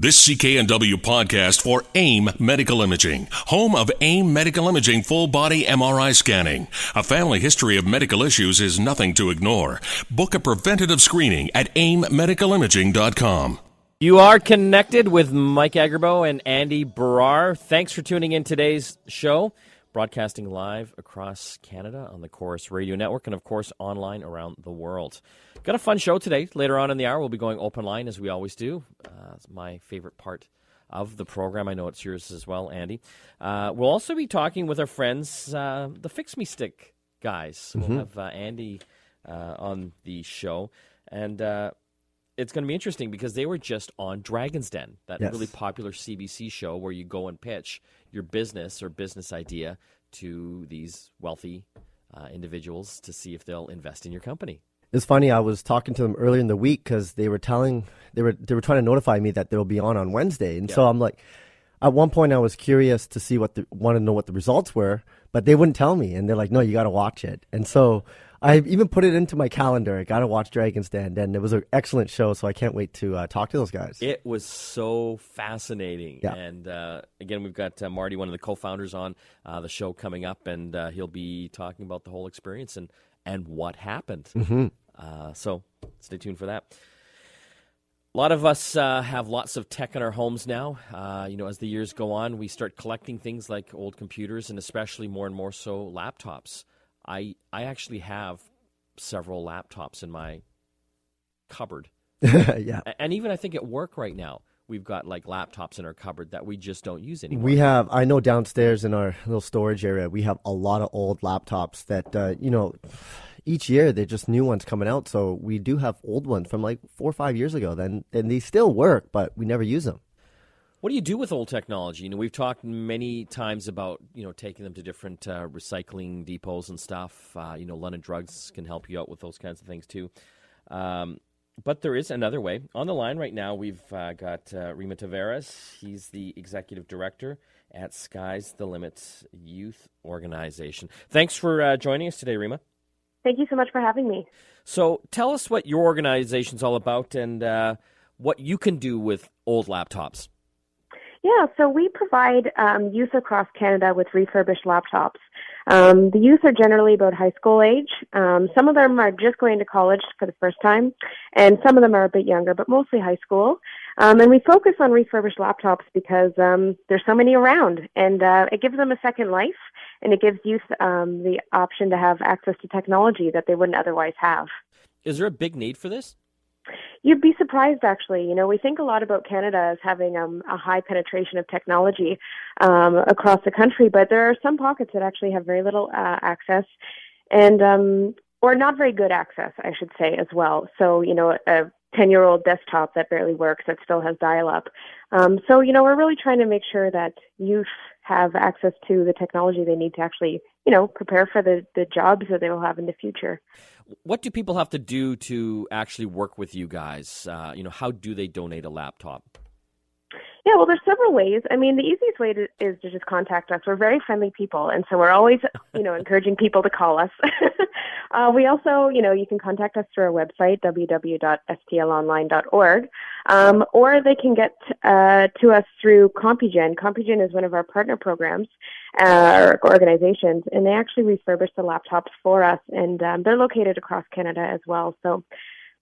This CKNW podcast for AIM Medical Imaging, home of AIM Medical Imaging full body MRI scanning. A family history of medical issues is nothing to ignore. Book a preventative screening at aimmedicalimaging.com. You are connected with Mike Agerbo and Andy Baryer. Thanks for tuning in today's show, broadcasting live across Canada on the Corus Radio Network and, of course, online around the world. Got a fun show today. Later on in the hour, we'll be going open line as we always do. Uh, it's my favorite part of the program. I know it's yours as well, Andy. Uh, we'll also be talking with our friends, uh, the Fix Me Stick guys. Mm-hmm. We'll have uh, Andy uh, on the show. And uh, it's going to be interesting because they were just on Dragon's Den, that Yes. really popular CBC show where you go and pitch your business or business idea to these wealthy uh, individuals to see if they'll invest in your company. It's funny. I was talking to them earlier in the week because they were telling they were they were trying to notify me that they'll be on on Wednesday, and so I'm like, at one point I was curious to see what the want to know what the results were, but they wouldn't tell me, and they're like, no, you got to watch it, and so I even put it into my calendar. I got to watch Dragon's Den, and it was an excellent show, so I can't wait to uh, talk to those guys. It was so fascinating. Yeah. And uh, again, we've got uh, Marty, one of the co founders, on uh, the show coming up, and uh, he'll be talking about the whole experience and, and what happened. Mm-hmm. Uh, so stay tuned for that. A lot of us uh, have lots of tech in our homes now. Uh, you know, as the years go on, we start collecting things like old computers and especially more and more so laptops. I I actually have several laptops in my cupboard. yeah. And even I think at work right now, we've got like laptops in our cupboard that we just don't use anymore. We have, I know downstairs in our little storage area, we have a lot of old laptops that, uh, you know, each year they're just new ones coming out. So we do have old ones from like four or five years ago. Then, and they still work, but we never use them. What do you do with old technology? You know, we've talked many times about you know taking them to different uh, recycling depots and stuff. Uh, you know, London Drugs can help you out with those kinds of things too. Um, but there is another way. On the line right now, we've uh, got uh, Rima Tavares. He's the executive director at Sky's the Limits Youth Organization. Thanks for uh, joining us today, Rima. Thank you so much for having me. So tell us what your organization's all about and uh, what you can do with old laptops. Yeah, so we provide um, youth across Canada with refurbished laptops. Um, the youth are generally about high school age. Um, some of them are just going to college for the first time, and some of them are a bit younger, but mostly high school. Um, and we focus on refurbished laptops because um, there's so many around, and uh, it gives them a second life, and it gives youth um, the option to have access to technology that they wouldn't otherwise have. Is there a big need for this? You'd be surprised, actually. You know, we think a lot about Canada as having um, a high penetration of technology um, across the country, but there are some pockets that actually have very little uh, access, and um, or not very good access, I should say, as well. So, you know, a ten-year-old desktop that barely works that still has dial-up. Um, so, you know, we're really trying to make sure that youth have access to the technology they need to actually, you know, prepare for the the jobs that they will have in the future. What do people have to do to actually work with you guys? Uh, you know, how do they donate a laptop? Yeah, well, there's several ways. I mean, the easiest way to, is to just contact us. We're very friendly people, and so we're always, you know, encouraging people to call us. uh, we also, you know, you can contact us through our website www.stlonline.org, um, or they can get uh, to us through Compugen. Compugen is one of our partner programs uh, or organizations, and they actually refurbish the laptops for us, and um, they're located across Canada as well. So,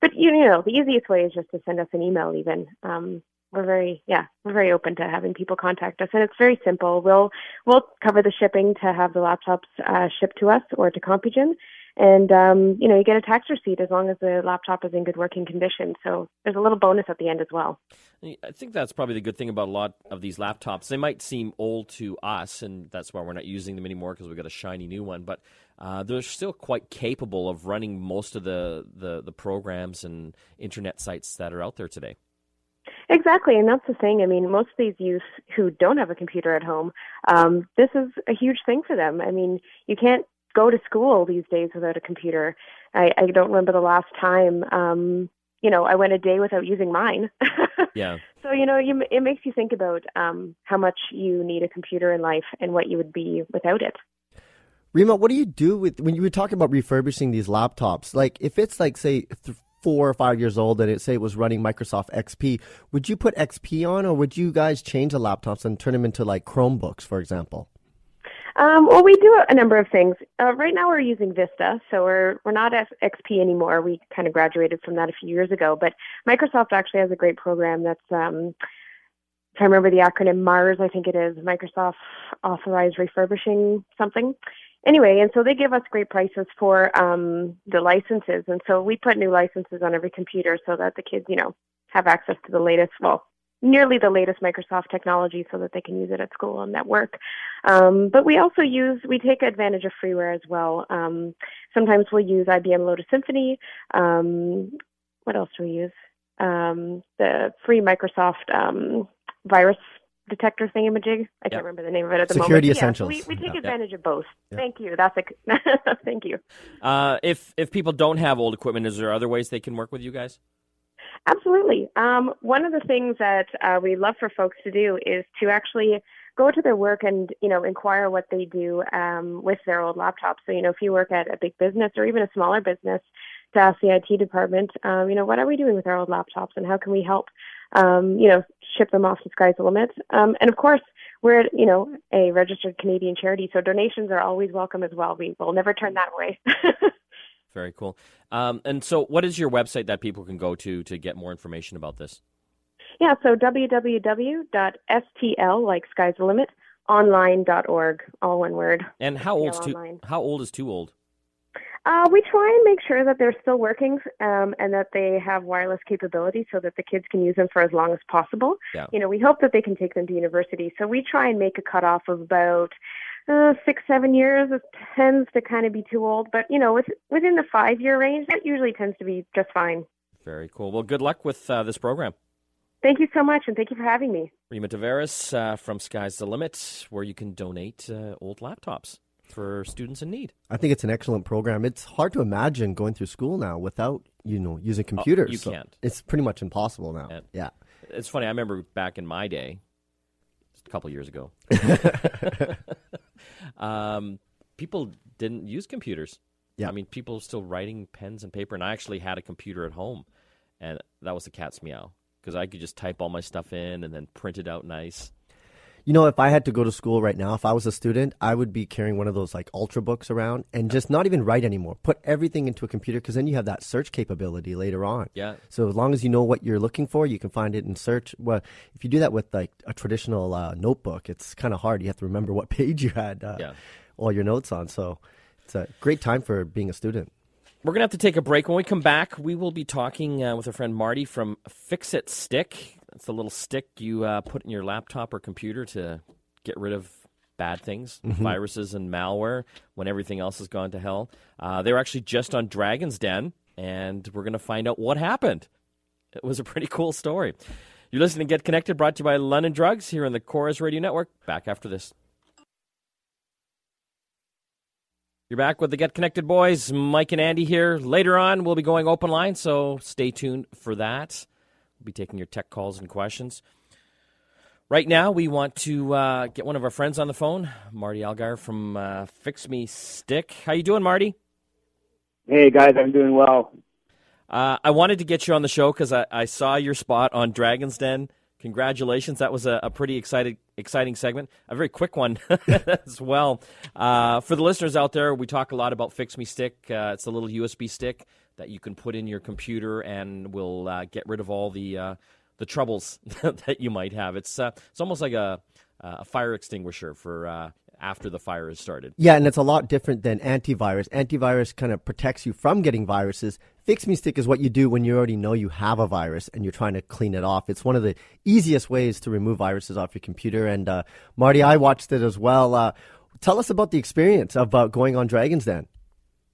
but you know, the easiest way is just to send us an email, even. Um, we're very yeah we're very open to having people contact us and it's very simple we'll we'll cover the shipping to have the laptops uh, shipped to us or to compugen and um, you know you get a tax receipt as long as the laptop is in good working condition so there's a little bonus at the end as well I think that's probably the good thing about a lot of these laptops. They might seem old to us, and that's why we're not using them anymore because we've got a shiny new one. But uh, they're still quite capable of running most of the, the, the programs and internet sites that are out there today. Exactly, and that's the thing. I mean, most of these youth who don't have a computer at home, um, this is a huge thing for them. I mean, you can't go to school these days without a computer. I, I don't remember the last time, um, you know, I went a day without using mine. Yeah. so you know, you, it makes you think about um, how much you need a computer in life and what you would be without it. Rima, what do you do with when you were talking about refurbishing these laptops? Like, if it's like say th- four or five years old and it say it was running Microsoft XP, would you put XP on, or would you guys change the laptops and turn them into like Chromebooks, for example? Um, well, we do a number of things. Uh, right now, we're using Vista, so we're we're not XP anymore. We kind of graduated from that a few years ago. But Microsoft actually has a great program that's um, if I remember the acronym MARS, I think it is Microsoft Authorized Refurbishing something. Anyway, and so they give us great prices for um, the licenses, and so we put new licenses on every computer so that the kids, you know, have access to the latest, well, nearly the latest Microsoft technology so that they can use it at school and at work. Um, but we also use, we take advantage of freeware as well. Um, sometimes we'll use IBM Lotus Symphony. Um, what else do we use? Um, the free Microsoft um, virus detector thingamajig. I can't remember the name of it at the Security moment. Essentials. Yeah, we, we take Yeah. advantage of both. Thank you. That's a, thank you. Uh, if if people don't have old equipment, is there other ways they can work with you guys? Absolutely. Um, one of the things that uh, we love for folks to do is to actually go to their work and you know inquire what they do um, with their old laptops. So you know if you work at a big business or even a smaller business, to ask the IT department, um, you know what are we doing with our old laptops and how can we help? Um, you know, ship them off to Sky's the Limit. Um, and of course, we're you know a registered Canadian charity, so donations are always welcome as well. We will never turn that away. Very cool. Um, and so, what is your website that people can go to to get more information about this? Yeah, so www.stl, like sky's the limit, online.org, all one word. And how old's too how old is too old? Uh, we try and make sure that they're still working um, and that they have wireless capability so that the kids can use them for as long as possible. Yeah. You know, we hope that they can take them to university. So we try and make a cutoff of about uh, six, seven years. It tends to kind of be too old, but you know, with, within the five-year range, that usually tends to be just fine. Very cool. Well, good luck with uh, this program. Thank you so much, and thank you for having me. Rima Tavares uh, from Sky's the Limit, where you can donate uh, old laptops for students in need. I think it's an excellent program. It's hard to imagine going through school now without you know using computers. you So can't. It's pretty much impossible now. Can't. Yeah. It's funny. I remember back in my day, just a couple years ago, um, people didn't use computers. Yeah. I mean, people were still writing pens and paper, and I actually had a computer at home, and that was the cat's meow because I could just type all my stuff in and then print it out nice. You know, if I had to go to school right now, if I was a student, I would be carrying one of those like ultra books around and just not even write anymore. Put everything into a computer because then you have that search capability later on. Yeah. So as long as you know what you're looking for, you can find it in search. Well, if you do that with like a traditional uh, notebook, it's kind of hard. You have to remember what page you had uh, Yeah. all your notes on. So it's a great time for being a student. We're going to have to take a break. When we come back, we will be talking uh, with our friend Marty from Fix It Stick. It's a little stick you uh, put in your laptop or computer to get rid of bad things, viruses and malware when everything else has gone to hell. Uh, they were actually just on Dragon's Den, and we're going to find out what happened. It was a pretty cool story. You're listening to Get Connected, brought to you by London Drugs here on the Corus Radio Network. Back after this. You're back with the Get Connected boys, Mike and Andy here. Later on, we'll be going open line, so stay tuned for that. We'll be taking your tech calls and questions. Right now, we want to uh, get one of our friends on the phone, Marty Algire from uh, Fix Me Stick. How you doing, Marty? Hey guys, I'm doing well. Uh, I wanted to get you on the show because I, I saw your spot on Dragon's Den. Congratulations! That was a, a pretty excited, exciting segment. A very quick one as well. Uh, for the listeners out there, we talk a lot about Fix Me Stick. Uh, it's a little USB stick that you can put in your computer and will uh, get rid of all the uh, the troubles that you might have. It's uh, it's almost like a, a fire extinguisher for uh, after the fire has started. Yeah, and it's a lot different than antivirus. Antivirus kind of protects you from getting viruses. Fix Me Stick is what you do when you already know you have a virus and you're trying to clean it off. It's one of the easiest ways to remove viruses off your computer. And uh, Marty, I watched it as well. Uh, tell us about the experience of going on Dragon's Den.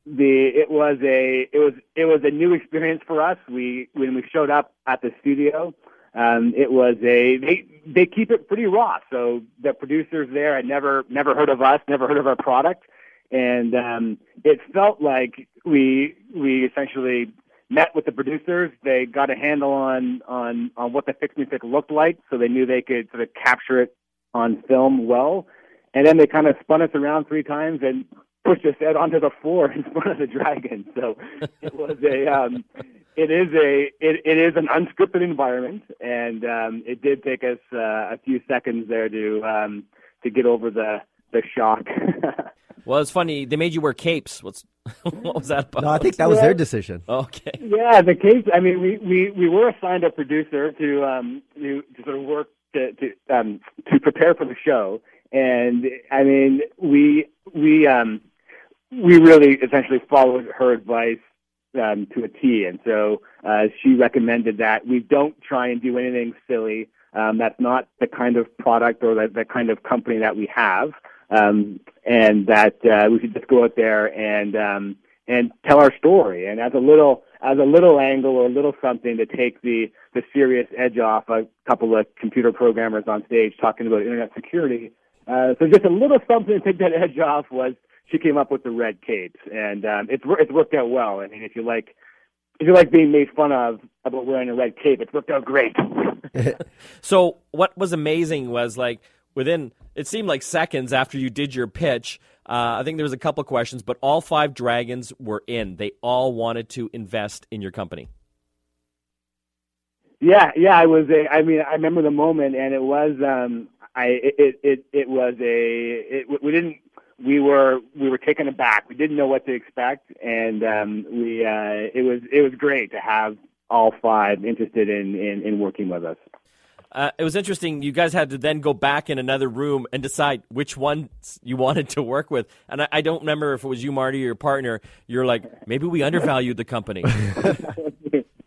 The it was a it was it was a new experience for us. We when we showed up at the studio, um, it was a they they keep it pretty raw. So the producers there had never never heard of us, never heard of our product, and um, it felt like we we essentially met with the producers. They got a handle on on on what the Fix Me Stick looked like, so they knew they could sort of capture it on film well. And then they kind of spun us around three times and pushed us head onto the floor in front of the dragon. So it was a um, it is a it, it is an unscripted environment, and um, it did take us uh, a few seconds there to um, to get over the the shock. well, it's funny they made you wear capes. What's what was that about? No, I think that was Yeah. their decision. Okay. Yeah, the case. I mean, we, we, we were assigned a producer to um to, to sort of work to to um to prepare for the show, and I mean we we um we really essentially followed her advice um, to a T, and so uh, she recommended that we don't try and do anything silly. Um, that's not the kind of product or the, the kind of company that we have, um, and that uh, we should just go out there and um, and tell our story. And as a little as a little angle or a little something to take the the serious edge off a couple of computer programmers on stage talking about internet security. Uh, so just a little something to take that edge off was she came up with the red capes, and um, it's it's worked out well. I mean, if you like if you like being made fun of about wearing a red cape, it's worked out great. So what was amazing was like within it seemed like seconds after you did your pitch. Uh, I think there was a couple questions, but all five dragons were in. They all wanted to invest in your company. Yeah, yeah, I was a. I mean, I remember the moment, and it was. Um, I it it it was a. It, we didn't. We were we were taken aback. We didn't know what to expect, and um, we. Uh, it was it was great to have all five interested in in, in working with us. Uh, it was interesting. You guys had to then go back in another room and decide which ones you wanted to work with. And I, I don't remember if it was you, Marty, or your partner. You're like, maybe we undervalued the company.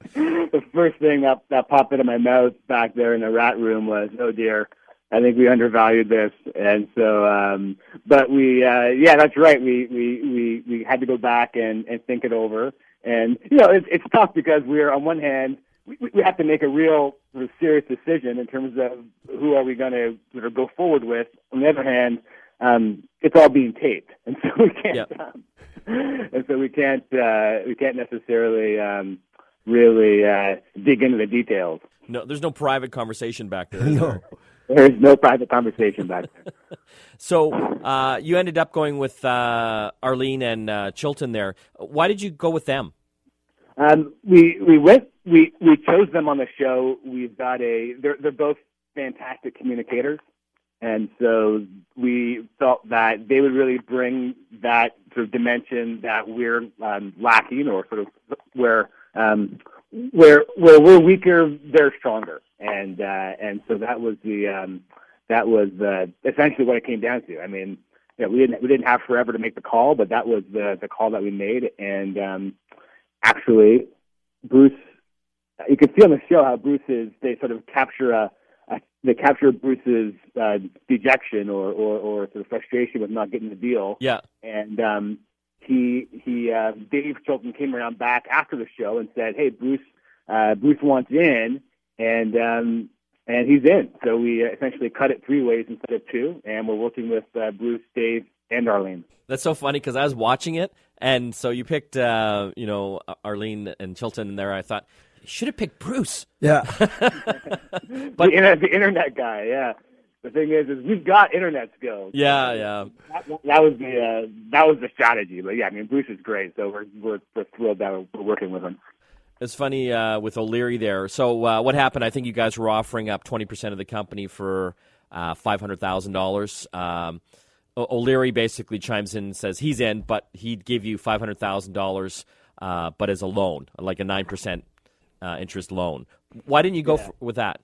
the first thing that that popped into my mouth back there in the rat room was, "Oh dear, I think we undervalued this." And so, um, but we, uh, yeah, that's right. We we we we had to go back and and think it over. And you know, it's it's tough because we're on one hand we, we have to make a real sort of serious decision in terms of who are we going to sort of go forward with. On the other hand, um, it's all being taped, and so we can't. Yep. Um, and so we can't uh, we can't necessarily um, really uh, dig into the details. No, there's no private conversation back there. is there? There's no private conversation back there. So uh, you ended up going with uh, Arlene and uh, Chilton there. Why did you go with them? Um, we we went we we chose them on the show. We've got a they're they're both fantastic communicators, and so we felt that they would really bring that sort of dimension that we're um, lacking, or sort of where um, where where we're weaker, they're stronger, and uh, and so that was the um, that was uh, essentially what it came down to. I mean, you know, we didn't we didn't have forever to make the call, but that was the the call that we made, and um, actually, Bruce, you can see on the show how Bruce is. They sort of capture a, a they capture Bruce's uh, dejection or, or or sort of frustration with not getting the deal, Yeah. and um, he he uh, Dave Chilton came around back after the show and said, "Hey, Bruce, uh, Bruce wants in, and um, and he's in." So we uh, essentially cut it three ways instead of two, and we're working with uh, Bruce, Dave, and Arlene. That's so funny because I was watching it, and so you picked, uh, you know, Arlene and Chilton there. I thought you should have picked Bruce. Yeah. But- the, inter- the internet guy, yeah. The thing is, is we've got internet skills. Yeah, yeah. That, that was the uh, that was the strategy. But yeah, I mean, Bruce is great, so we're we're, we're thrilled that we're working with him. It's funny uh, with O'Leary there. So uh, what happened? I think you guys were offering up twenty percent of the company for uh, five hundred thousand dollars. Um, O- O'Leary basically chimes in and says he's in, but he'd give you five hundred thousand dollars, uh, but as a loan, like a nine percent uh, interest loan. Why didn't you go for, with that?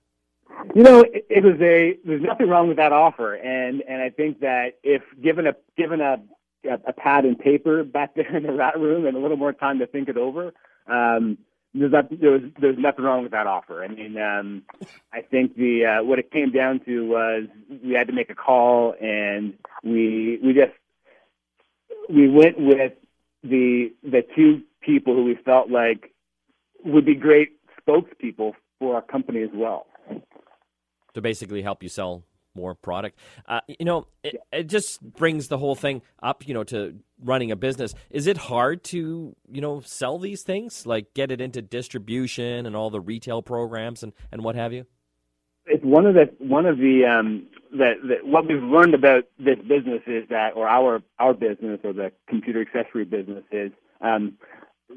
You know, it, it was a there's nothing wrong with that offer, and and I think that if given a given a a, a pad and paper back there in the rat room and a little more time to think it over, um, there's not, there was there's nothing wrong with that offer. I mean, um, I think the uh, what it came down to was we had to make a call, and we we just we went with the the two people who we felt like would be great spokespeople for our company as well. to basically help you sell more product. Uh, you know, it, it just brings the whole thing up, you know, to running a business. Is it hard to, you know, sell these things, like get it into distribution and all the retail programs and, and what have you? it's one of the one of the um that that what we've learned about this business is that or our our business or the computer accessory business is um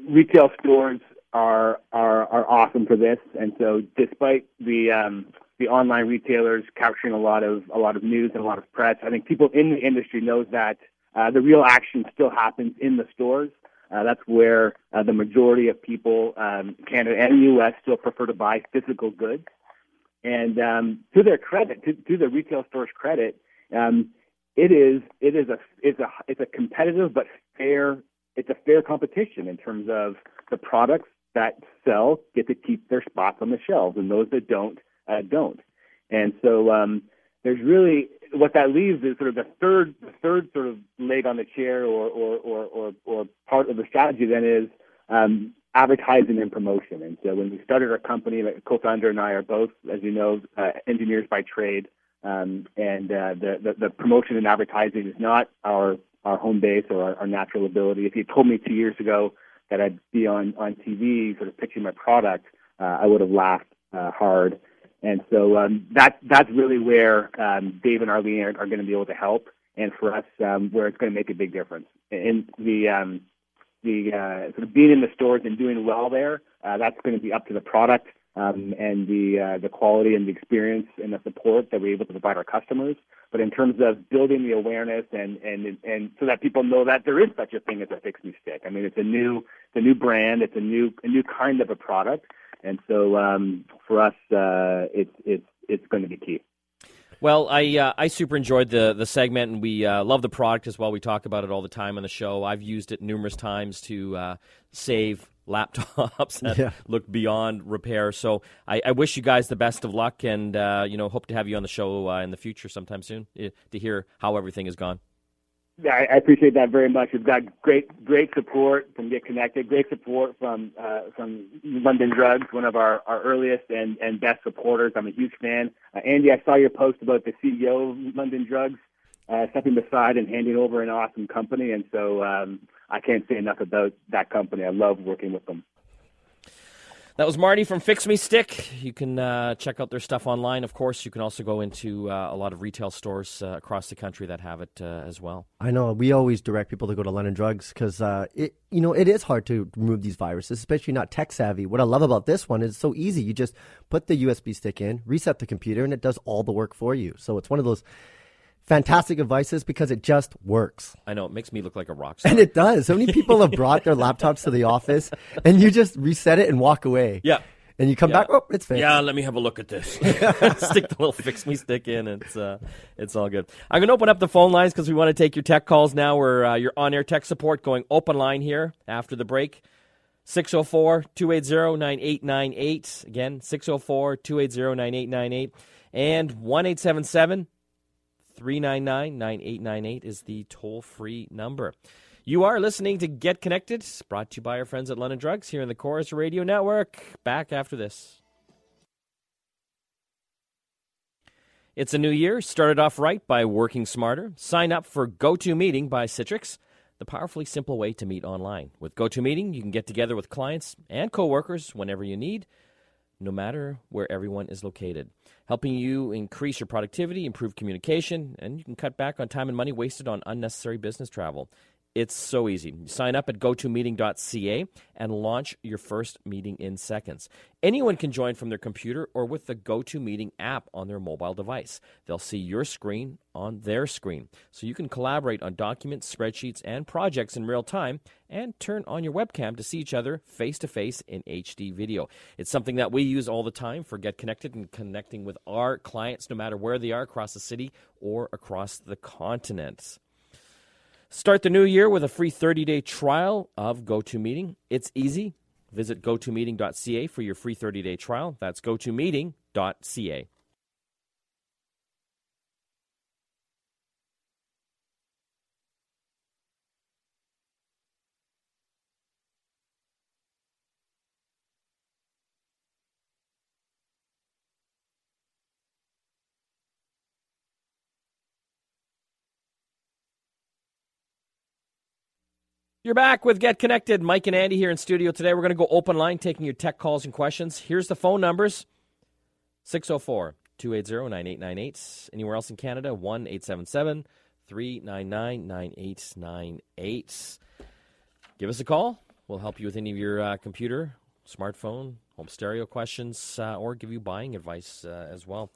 retail stores are are are awesome for this, and so despite the um, the online retailers capturing a lot of a lot of news and a lot of press, I think people in the industry knows that uh, the real action still happens in the stores. Uh, that's where uh, the majority of people, um, Canada and the U.S., still prefer to buy physical goods. And um, to their credit, to, to the retail store's credit, um, it is it is a it's a it's a competitive but fair it's a fair competition in terms of the products that sell get to keep their spots on the shelves, and those that don't uh, don't. And so um, there's really what that leaves is sort of the third the third sort of leg on the chair or or or or, or part of the strategy then is um, advertising and promotion. And so when we started our company, like co-founder and I are both, as you know, uh, engineers by trade. Um, and uh, the, the, the promotion and advertising is not our our home base or our, our natural ability. If you told me two years ago that I'd be on on TV, sort of pitching my product, uh, I would have laughed uh, hard. And so um, that that's really where um, Dave and Arlene are, are going to be able to help, and for us, um, where it's going to make a big difference. In the um, the uh, sort of being in the stores and doing well there, uh, that's going to be up to the product um, and the uh, the quality and the experience and the support that we're able to provide our customers. But in terms of building the awareness and and and so that people know that there is such a thing as a fix me stick. I mean, it's a new it's a new brand, it's a new a new kind of a product, and so um, for us, uh, it's it's it's going to be key. Well, I uh, I super enjoyed the the segment, and we uh, love the product as well. We talk about it all the time on the show. I've used it numerous times to uh, save laptops that yeah. look beyond repair. So I, I, wish you guys the best of luck, and uh, you know hope to have you on the show uh, in the future sometime soon eh, to hear how everything has gone. I, I appreciate that very much. We've got great, great support from Get Connected, great support from uh, from London Drugs, one of our, our earliest and, and best supporters. I'm a huge fan. Uh, Andy, I saw your post about the CEO of London Drugs uh, stepping aside and handing over an awesome company, and so um, I can't say enough about that company. I love working with them. That was Marty from Fix Me Stick. You can uh, check out their stuff online. Of course, you can also go into uh, a lot of retail stores uh, across the country that have it uh, as well. I know. We always direct people to go to London Drugs because uh, it, you know, it is hard to remove these viruses, especially not tech savvy. What I love about this one is it's so easy. You just put the USB stick in, reset the computer, and it does all the work for you. So it's one of those fantastic devices because it just works. I know it makes me look like a rock star. And it does. So many people have brought their laptops to the office and you just reset it and walk away. Yeah. And you come yeah. back, oh, it's fixed. Yeah, let me have a look at this. Stick the little fix me stick in. It's uh, it's all good. I'm going to open up the phone lines because we want to take your tech calls now. We're uh, your on air tech support going open line here after the break. 604 280 9898. Again, 604 280 9898. And 1 877 399 9898 is the toll free number. You are listening to Get Connected, brought to you by our friends at London Drugs here in the Corus Radio Network. Back after this. It's a new year, started off right by working smarter. Sign up for GoToMeeting by Citrix, the powerfully simple way to meet online. With GoToMeeting, you can get together with clients and coworkers whenever you need no matter where everyone is located, helping you increase your productivity, improve communication, and you can cut back on time and money wasted on unnecessary business travel. It's so easy. Sign up at gotomeeting.ca and launch your first meeting in seconds. Anyone can join from their computer or with the GoToMeeting app on their mobile device. They'll see your screen on their screen. So you can collaborate on documents, spreadsheets, and projects in real time and turn on your webcam to see each other face to face in HD video. It's something that we use all the time for Get Connected and connecting with our clients no matter where they are across the city or across the continent. Start the new year with a free 30 day trial of GoToMeeting. It's easy. Visit gotomeeting.ca for your free 30 day trial. That's gotomeeting.ca. You're back with Get Connected. Mike and Andy here in studio today. We're going to go open line taking your tech calls and questions. Here's the phone numbers 604 280 9898. Anywhere else in Canada, 1 877 399 9898. Give us a call. We'll help you with any of your uh, computer smartphone, home stereo questions, uh, or give you buying advice uh, as well.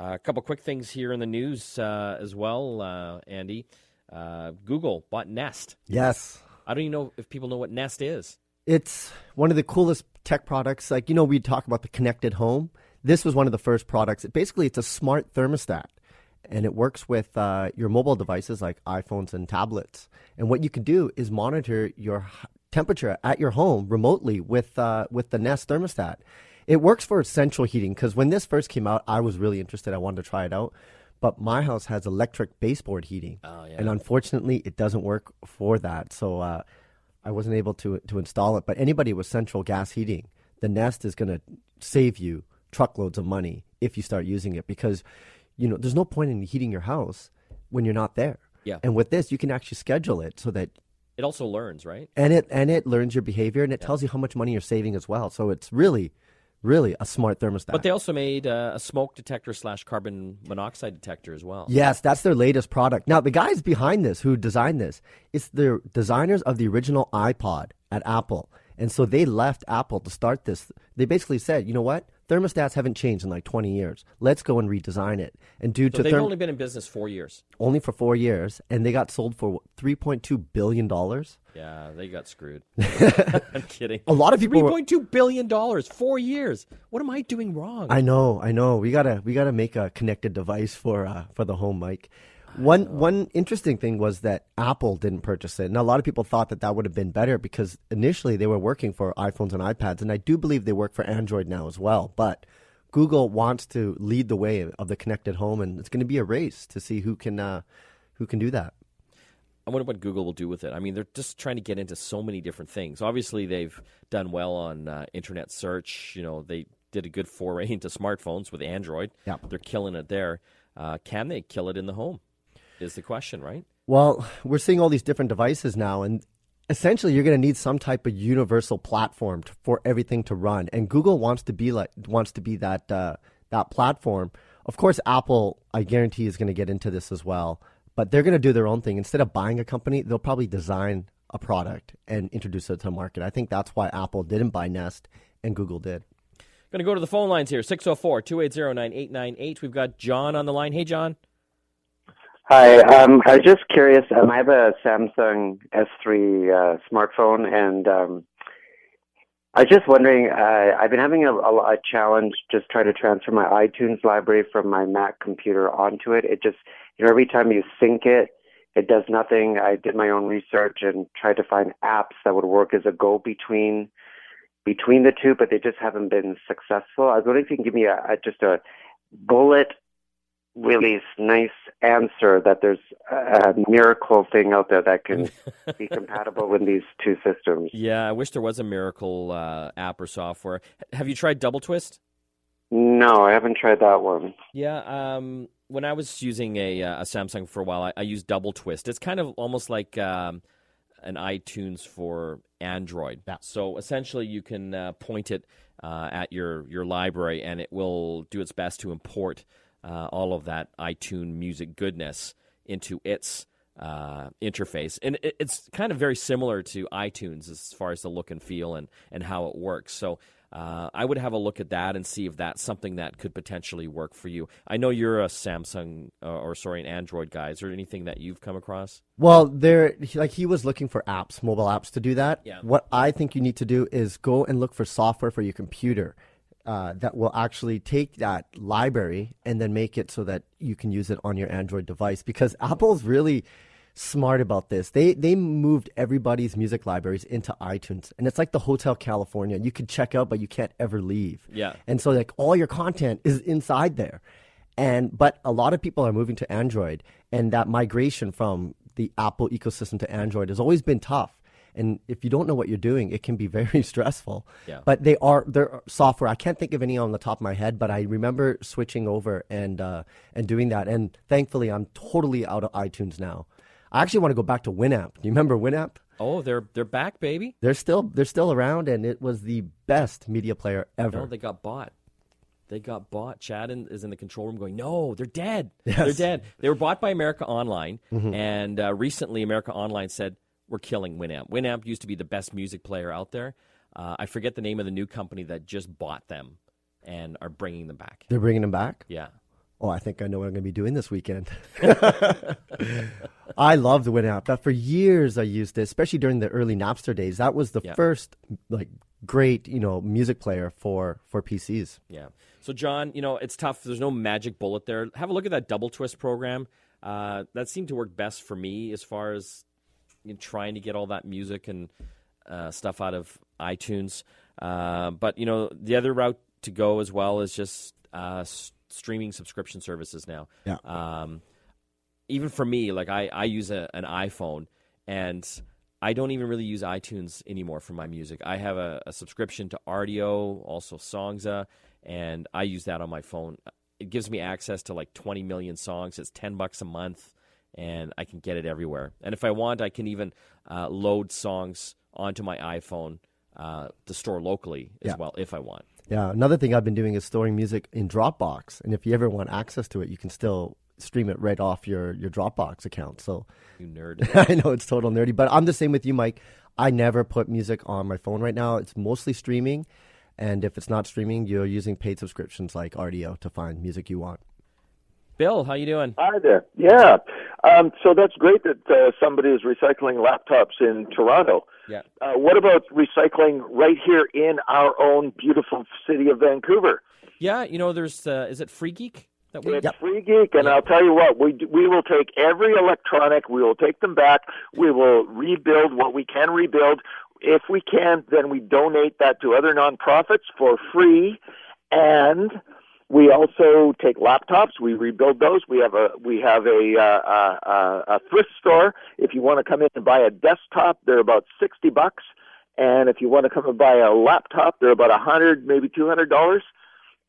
Uh, a couple quick things here in the news uh, as well, uh, Andy. Google bought Nest. Yes. I don't even know if people know what Nest is. It's one of the coolest tech products. Like, you know, we talk about the connected home. This was one of the first products. It, Basically, it's a smart thermostat and it works with uh, your mobile devices like iPhones and tablets. And what you can do is monitor your temperature at your home remotely with uh, with the Nest thermostat. It works for central heating because when this first came out, I was really interested. I wanted to try it out, but my house has electric baseboard heating, Oh, yeah. and unfortunately, it doesn't work for that. So uh, I wasn't able to to install it. But anybody with central gas heating, the Nest is going to save you truckloads of money if you start using it because you know there's no point in heating your house when you're not there. Yeah. And with this, you can actually schedule it so that It also learns, right? and it and it learns your behavior and it tells you how much money you're saving as well. So it's really, really a smart thermostat. But they also made uh, a smoke detector slash carbon monoxide detector as well. Yes, that's their latest product. Now, the guys behind this who designed this, it's the designers of the original iPod at Apple. And so they left Apple to start this. They basically said, you know what? Thermostats haven't changed in like 20 years. Let's go and redesign it. And due So to they've therm- only been in business four years. only for four years, and they got sold for $3.2 billion. Yeah, they got screwed. I'm kidding. A lot of people Three were- point two billion dollars, four years. What am I doing wrong? I know, I know. We gotta we gotta make a connected device for uh, for the home Mike. One one interesting thing was that Apple didn't purchase it, and a lot of people thought that that would have been better because initially they were working for iPhones and iPads, and I do believe they work for Android now as well. But Google wants to lead the way of the connected home, and it's going to be a race to see who can uh, who can do that. I wonder what Google will do with it. I mean, they're just trying to get into so many different things. Obviously, they've done well on uh, internet search. You know, they did a good foray into smartphones with Android. Yeah. They're killing it there. Uh, can they kill it in the home? Is the question, right? Well, we're seeing all these different devices now, and essentially, you're going to need some type of universal platform to, for everything to run. And Google wants to be like wants to be that uh, that platform. Of course, Apple, I guarantee, is going to get into this as well. But they're going to do their own thing. Instead of buying a company, they'll probably design a product and introduce it to the market. I think that's why Apple didn't buy Nest and Google did. Going to go to the phone lines here 604 280 9898. We've got John on the line. Hey, John. Hi, um, I was just curious. Um, I have a Samsung S3 uh, smartphone, and um, I was just wondering. Uh, I've been having a, a, a challenge just trying to transfer my iTunes library from my Mac computer onto it. It just, you know, every time you sync it, it does nothing. I did my own research and tried to find apps that would work as a go between between the two, but they just haven't been successful. I was wondering if you can give me a, a just a bullet really nice answer that there's a miracle thing out there that can be compatible with these two systems. Yeah, I wish there was a miracle uh, app or software. Have you tried Double Twist? No, I haven't tried that one. Yeah, um, when I was using a, uh, a Samsung for a while, I, I used Double Twist. It's kind of almost like um, an iTunes for Android. Yeah. So essentially, you can uh, point it uh, at your your library, and it will do its best to import uh, all of that iTunes music goodness into its uh, interface. And it, it's kind of very similar to iTunes as far as the look and feel and, and how it works. So uh, I would have a look at that and see if that's something that could potentially work for you. I know you're a Samsung uh, or sorry, an Android guy. Is there anything that you've come across? Well, there, like he was looking for apps, mobile apps to do that. Yeah. What I think you need to do is go and look for software for your computer uh, that will actually take that library and then make it so that you can use it on your Android device. Because Apple's really smart about this. They they moved everybody's music libraries into iTunes, and it's like the Hotel California. You can check out, but you can't ever leave. Yeah. And so like all your content is inside there. And but a lot of people are moving to Android and that migration from the Apple ecosystem to Android has always been tough. And if you don't know what you're doing, it can be very stressful. Yeah. But they are their software. I can't think of any on the top of my head, but I remember switching over and uh, and doing that. And thankfully, I'm totally out of iTunes now. I actually want to go back to Winamp. Do you remember Winamp? Oh, they're they're back, baby. They're still they're still around, and it was the best media player ever. No, they got bought. They got bought. Chad in, is in the control room going, no, they're dead. Yes. Mm-hmm. They're dead. They were bought by America Online, and uh, recently America Online said, we're killing Winamp. Winamp used to be the best music player out there. Uh, I forget the name of the new company that just bought them and are bringing them back. They're bringing them back. Yeah. Oh, I think I know what I'm going to be doing this weekend. I love the Winamp. That for years I used it, especially during the early Napster days. That was the Yeah. first like great, you know, music player for for PCs. Yeah. So, John, you know, it's tough. There's no magic bullet there. Have a look at that double twist program. Uh, that seemed to work best for me as far as you know, trying to get all that music and uh, stuff out of iTunes. Uh, but, you know, the other route to go as well is just uh, s- streaming subscription services now. Yeah. Um, even for me, like I, I use a, an iPhone and I don't even really use iTunes anymore for my music. I have a, a subscription to Rdio, also Songza, and I use that on my phone. It gives me access to like 20 million songs. It's 10 bucks a month, and I can get it everywhere. And if I want, I can even uh, load songs onto my iPhone uh, to store locally as Yeah. well if I want. Yeah. Another thing I've been doing is storing music in Dropbox, and if you ever want access to it, you can still stream it right off your your Dropbox account. So You nerd. I know it's total nerdy, but I'm the same with you, Mike. I never put music on my phone right now. It's mostly streaming, and if it's not streaming, you're using paid subscriptions like Rdio to find music you want. Bill, how you doing? Hi there. Yeah. Um, so that's great that uh, somebody is recycling laptops in Toronto. Yeah. Uh, what about recycling right here in our own beautiful city of Vancouver? Yeah, you know, there's uh, is it Free Geek that we It's Free Geek, and I'll tell you what, we do, we will take every electronic, we will take them back, we will rebuild what we can rebuild. If we can, then we donate that to other nonprofits for free, and we also take laptops, we rebuild those. We have a we have a uh, uh, uh, a thrift store. If you want to come in and buy a desktop, they're about sixty bucks, and if you want to come and buy a laptop, they're about a hundred, maybe two hundred dollars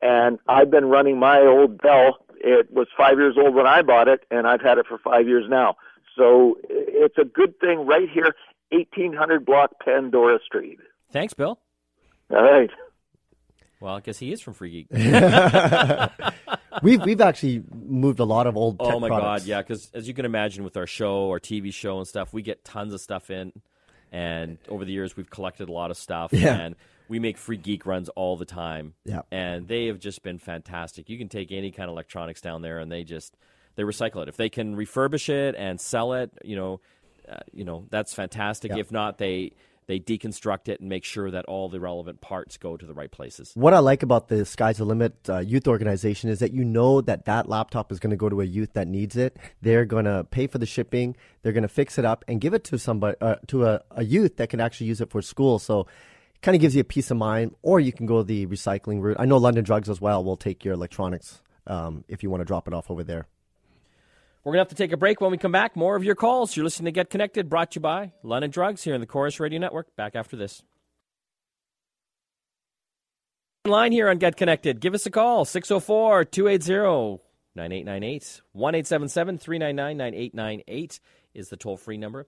and I've been running my old Dell. It was five years old when I bought it, and I've had it for five years now. So it's a good thing right here, 1800 block Pandora Street. Thanks, Bill. All right. Well, I guess he is from Free Geek. We've we've actually moved a lot of old. Tech Oh my products. god, yeah, because as you can imagine, with our show, our TV show and stuff, we get tons of stuff in, and over the years, we've collected a lot of stuff, Yeah. and we make free geek runs all the time, Yeah. and they have just been fantastic. You can take any kind of electronics down there, and they just they recycle it. If they can refurbish it and sell it, you know, uh, you know that's fantastic. Yeah. If not, they they deconstruct it and make sure that all the relevant parts go to the right places. What I like about the Sky's the Limit uh, youth organization is that you know that that laptop is going to go to a youth that needs it. They're going to pay for the shipping. They're going to fix it up and give it to somebody uh, to a, a youth that can actually use it for school. So kind of gives you a peace of mind. Or you can go the recycling route. I know London Drugs as well will take your electronics um, if you want to drop it off over there. We're going to have to take a break when we come back. More of your calls. You're listening to Get Connected, brought to you by London Drugs here in the Corus Radio Network. Back after this. Line here on Get Connected. Give us a call 604 280 9898. 1 399 9898 is the toll free number.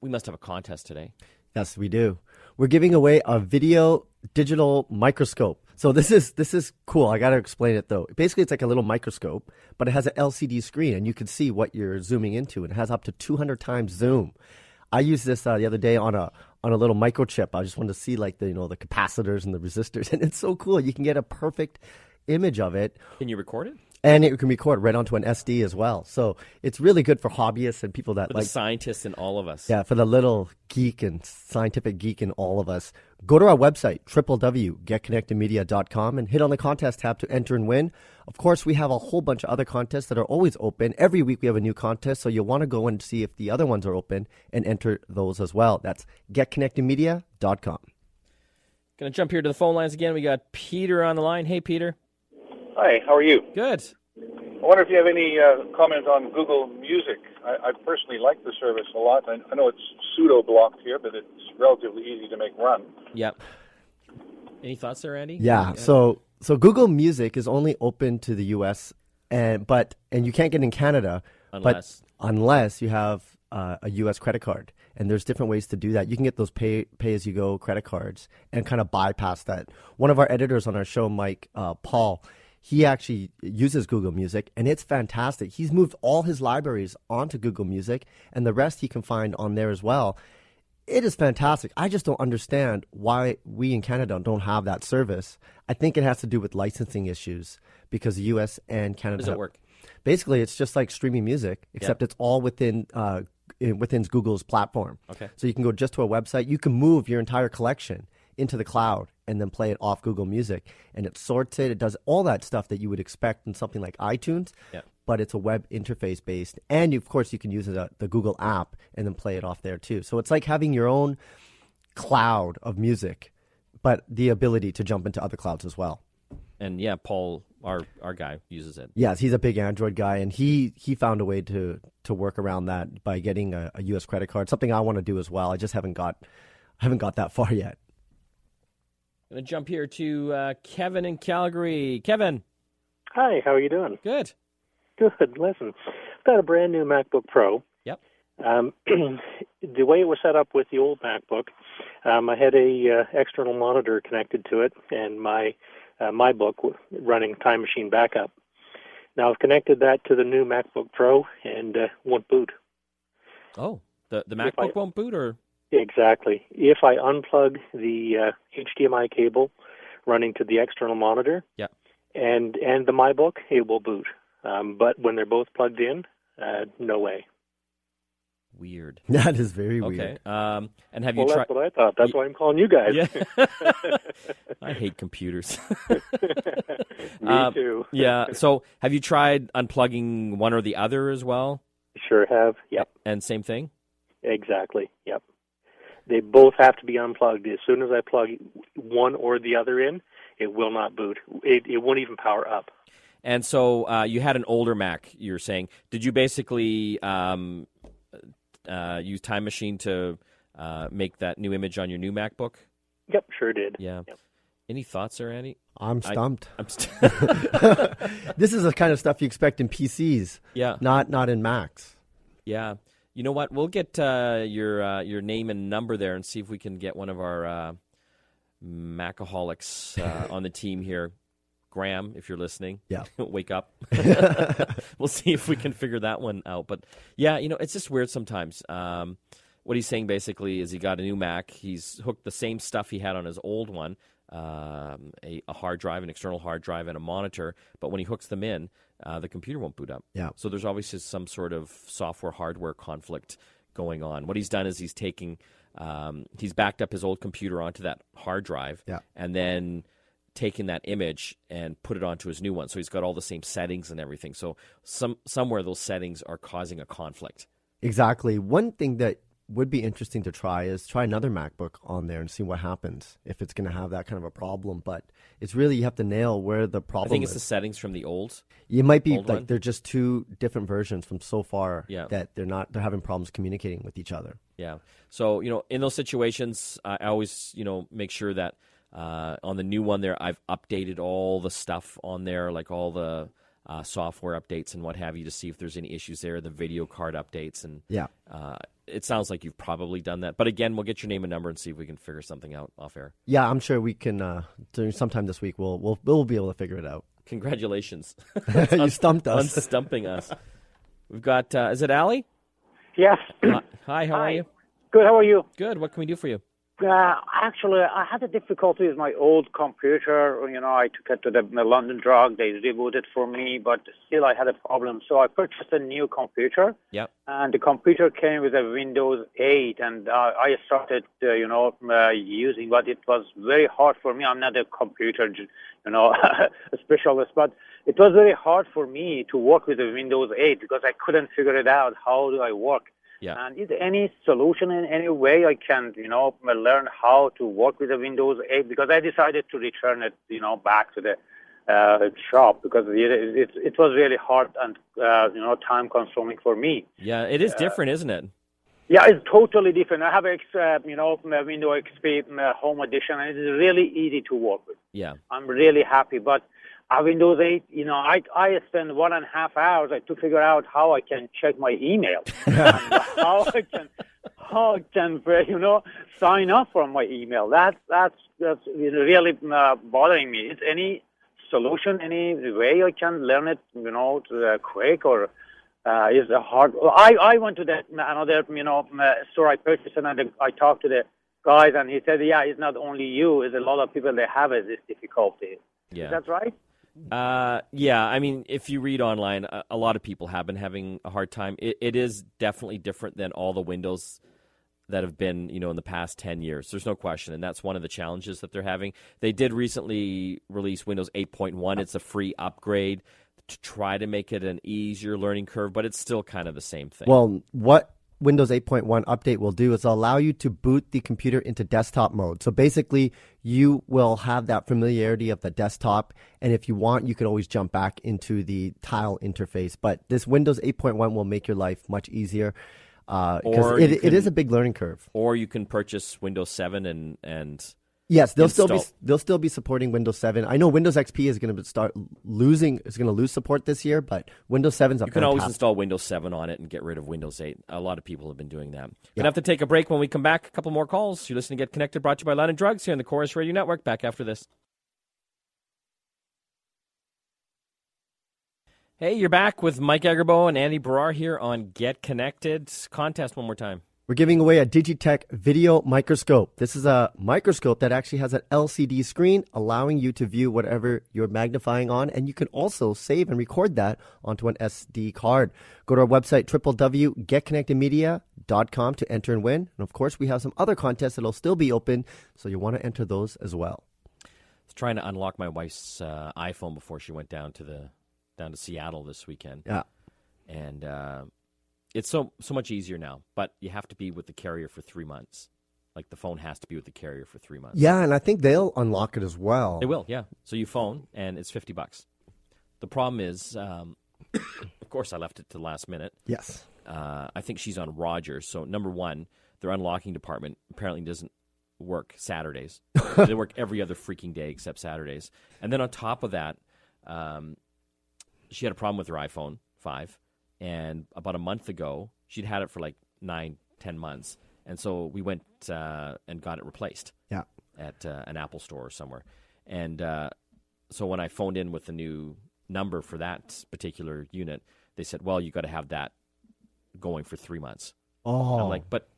We must have a contest today. Yes, we do. We're giving away a video digital microscope. So this is this is cool. I got to explain it though. Basically, it's like a little microscope, but it has an LCD screen, and you can see what you're zooming into. And it has up to 200 times zoom. I used this uh, the other day on a on a little microchip. I just wanted to see like the you know the capacitors and the resistors, and it's so cool. You can get a perfect image of it, Can you record it? And it can record right onto an SD as well. So it's really good for hobbyists and people that For like the scientists and all of us. yeah, for the little geek and scientific geek in all of us, go to our website, www.getconnectedmedia.com, and hit on the contest tab to enter and win. Of course, we have a whole bunch of other contests that are always open. Every week we have a new contest, so you'll want to go and see if the other ones are open and enter those as well. That's getconnectedmedia.com. Going to jump here to the phone lines again. We got Peter on the line. Hey, Peter. Hi, how are you? Good. I wonder if you have any uh, comment on Google Music. I, I personally like the service a lot. I, I know it's pseudo blocked here, but it's relatively easy to make run. Yep. Any thoughts there, Andy? Yeah. So so Google Music is only open to the U.S. and but and you can't get in Canada Unless. but unless you have uh, a U.S. credit card. And there's different ways to do that. You can get those pay pay as you go credit cards and kind of bypass that. One of our editors on our show, Mike uh, Paul, he actually uses Google Music and it's fantastic. He's moved all his libraries onto Google Music and the rest he can find on there as well It is fantastic. I just don't understand why we in Canada don't have that service. I think it has to do with licensing issues because the U.S. and Canada. Does it work? Basically, it's just like streaming music, except it's all within uh, within Google's platform. Okay. So you can go just to a website. You can move your entire collection into the cloud and then play it off Google Music, and it sorts it. It does all that stuff that you would expect in something like iTunes. Yeah. But it's a web interface based, and you, of course you can use the, the Google app and then play it off there too. So it's like having your own cloud of music, but the ability to jump into other clouds as well. And yeah, Paul, our our guy, uses it. Yes, he's a big Android guy, and he he found a way to to work around that by getting a, a U.S. credit card. Something I want to do as well. I just haven't got haven't got that far yet. Going to jump here to uh, Kevin in Calgary. Kevin, Hi, how are you doing? good. Good. Listen, I've got a brand new MacBook Pro. Yep. Um, the way it was set up with the old MacBook, um, I had a uh, external monitor connected to it, and my uh, my book running Time Machine backup. Now I've connected that to the new MacBook Pro, and uh, won't boot. Oh, the the If I- MacBook won't boot, or Exactly. If I unplug the uh, HDMI cable running to the external monitor, Yeah. and and the MyBook, it will boot. Um, but when they're both plugged in, uh, no way. weird. That is very Okay. weird. Um, and have you Well, tried? that's what I thought. That's why I'm calling you guys. Yeah. I hate computers. Me Um, too. yeah. So, have you tried unplugging one or the other as well? Sure have. Yep. And same thing. Exactly. Yep. They both have to be unplugged. As soon as I plug one or the other in, it will not boot. It, it won't even power up. And so, uh, you had an older Mac. You're saying, did you basically um, uh, use Time Machine to uh, make that new image on your new MacBook? Yep, sure did. Yeah. Yep. Any thoughts there, Andy? I'm I- stumped. I'm st- this is the kind of stuff you expect in PCs, yeah. not not in Macs. Yeah. You know what? We'll get uh, your uh, your name and number there and see if we can get one of our uh, Macaholics uh, on the team here. Graham, if you're listening, Yeah. wake up. we'll see if we can figure that one out. But yeah, you know, it's just weird sometimes. Um, what he's saying basically is he got a new Mac. He's hooked the same stuff he had on his old one, um, a, a hard drive, an external hard drive, and a monitor. But when he hooks them in, uh, the computer won't boot up. Yeah. So there's obviously some sort of software hardware conflict going on. What he's done is he's taking, um, he's backed up his old computer onto that hard drive, Yeah. and then taken that image and put it onto his new one. So he's got all the same settings and everything. So some somewhere those settings are causing a conflict. Exactly. One thing that would be interesting to try is try another MacBook on there and see what happens if it's going to have that kind of a problem. But it's really you have to nail where the problem. I think it's the settings from the old. You might be like one. they're just two different versions from so far Yeah. that they're not they're having problems communicating with each other. Yeah. So you know, in those situations, I I always you know make sure that uh, on the new one there, I've updated all the stuff on there, like all the uh, software updates and what have you, to see if there's any issues there. The video card updates, and Yeah. uh, it sounds like you've probably done that. But again, we'll get your name and number and see if we can figure something out off air. Yeah, I'm sure we can uh during sometime this week we'll we'll we'll be able to figure it out. Congratulations you stumped on us. stumping us. We've got uh, is it Allie? Yes. Hi, Hi, how are you? Good. How are you? Good. What can we do for you? Uh, actually, I had a difficulty with my old computer. You know, I took it to the, the London Drug. They rebooted for me, but still I had a problem. So I purchased a new computer, Yep. and the computer came with a Windows 8, and uh, I started, uh, you know, uh, using, but it was very hard for me. I'm not a computer, you know, specialist, but it was very hard for me to work with the Windows 8 because I couldn't figure it out. How do I work? Yeah. And is there any solution in any way I can, you know, learn how to work with the Windows 8? Because I decided to return it, you know, back to the uh, shop because it, it, it was really hard and, uh, you know, time consuming for me. Yeah, it is different, isn't it? Yeah, it's totally different. I have, uh, you know, Windows XP uh, Home Edition, and it's really easy to work with. Yeah. I'm really happy. But uh, Windows 8, you know, I I spend one and a half hours to figure out how I can check my email, and how I can how I can you know sign up for my email. That's that's that's really uh, bothering me. Is any solution, any way I can learn it, you know, to, uh, quick or uh, is a hard. I I went to that another you know uh, store I purchased and I, I talked to the guys and he said, yeah, it's not only you, it's a lot of people that have it, this difficulty. Yeah. Is that right? Uh, yeah, I mean, if you read online, a, a lot of people have been having a hard time. It, it is definitely different than all the Windows that have been, you know, in the past 10 years. There's no question. And that's one of the challenges that they're having. They did recently release Windows 8.1. It's a free upgrade to try to make it an easier learning curve, but it's still kind of the same thing. Well, what Windows 8.1 update will do is allow you to boot the computer into desktop mode. So basically, you will have that familiarity of the desktop, and if you want, you can always jump back into the tile interface. But this Windows 8.1 will make your life much easier because uh, it, it is a big learning curve. Or you can purchase Windows 7 and and Yes, they'll install. still be they'll still be supporting Windows 7. I know Windows XP is going to start losing is going to lose support this year, but Windows 7's up. You can always install Windows 7 on it and get rid of Windows 8. A lot of people have been doing that. Gonna have to take a break when we come back. A couple more calls. You're listening to Get Connected, brought to you by London Drugs here on the Corus Radio Network. Back after this. Hey, you're back with Mike Agerbo and Andy Baryer here on Get Connected. Contest one more time. We're giving away a Digitech video microscope. This is a microscope that actually has an LCD screen, allowing you to view whatever you're magnifying on, and you can also save and record that onto an SD card. Go to our website, www.getconnectedmedia.com to enter and win. And of course, we have some other contests that'll still be open, so you want to enter those as well. I was trying to unlock my wife's uh, iPhone before she went down to the down to Seattle this weekend. Yeah. And uh, it's so so much easier now, but you have to be with the carrier for three months. Like the phone has to be with the carrier for three months. Yeah, and I think they'll unlock it as well. They will, yeah. So you phone, and it's fifty bucks. The problem is, um, of course, I left it to the last minute. Yes. Uh, I think she's on Rogers. So number one, their unlocking department apparently doesn't work Saturdays. they work every other freaking day except Saturdays. And then on top of that, um, she had a problem with her iPhone five and about a month ago, she'd had it for like nine, ten months, and so we went uh, and got it replaced. Yeah. At uh, an Apple store or somewhere, and uh, so when I phoned in with the new number for that particular unit, they said, "Well, you got to have that going for three months." Oh. I'm like, but,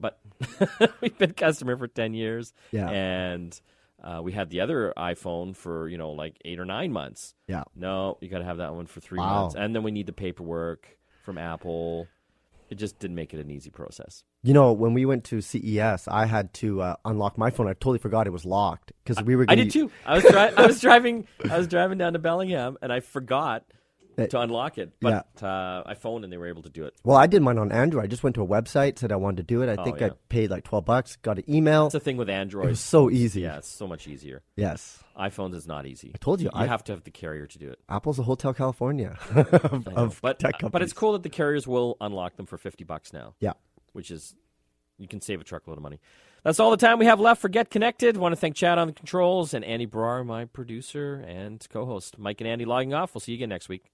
but we've been customer for ten years, yeah, and. Uh, we had the other iPhone for you know like eight or nine months. Yeah. No, you got to have that one for three wow. months, and then we need the paperwork from Apple. It just didn't make it an easy process. You know, when we went to CES, I had to uh, unlock my phone. I totally forgot it was locked because we were. I did too. I was dri- I was driving. I was driving down to Bellingham, and I forgot to unlock it. But yeah. uh, I phoned and they were able to do it. Well, I did mine on Android. I just went to a website, said I wanted to do it. I Oh, think yeah. I paid like 12 bucks, got an email. It's the thing with Android. It was so easy. Yeah, it's so much easier. Yes. iPhones is not easy. I told you, You I- have to have the carrier to do it. Apple's a Hotel California of, I know. of but tech but it's cool that the carriers will unlock them for fifty bucks now. Yeah. which is you can save a truckload of money. That's all the time we have left for Get Connected. want to thank Chad on the controls and Andy Baryer, my producer and co-host. Mike and Andy logging off. We'll see you again next week.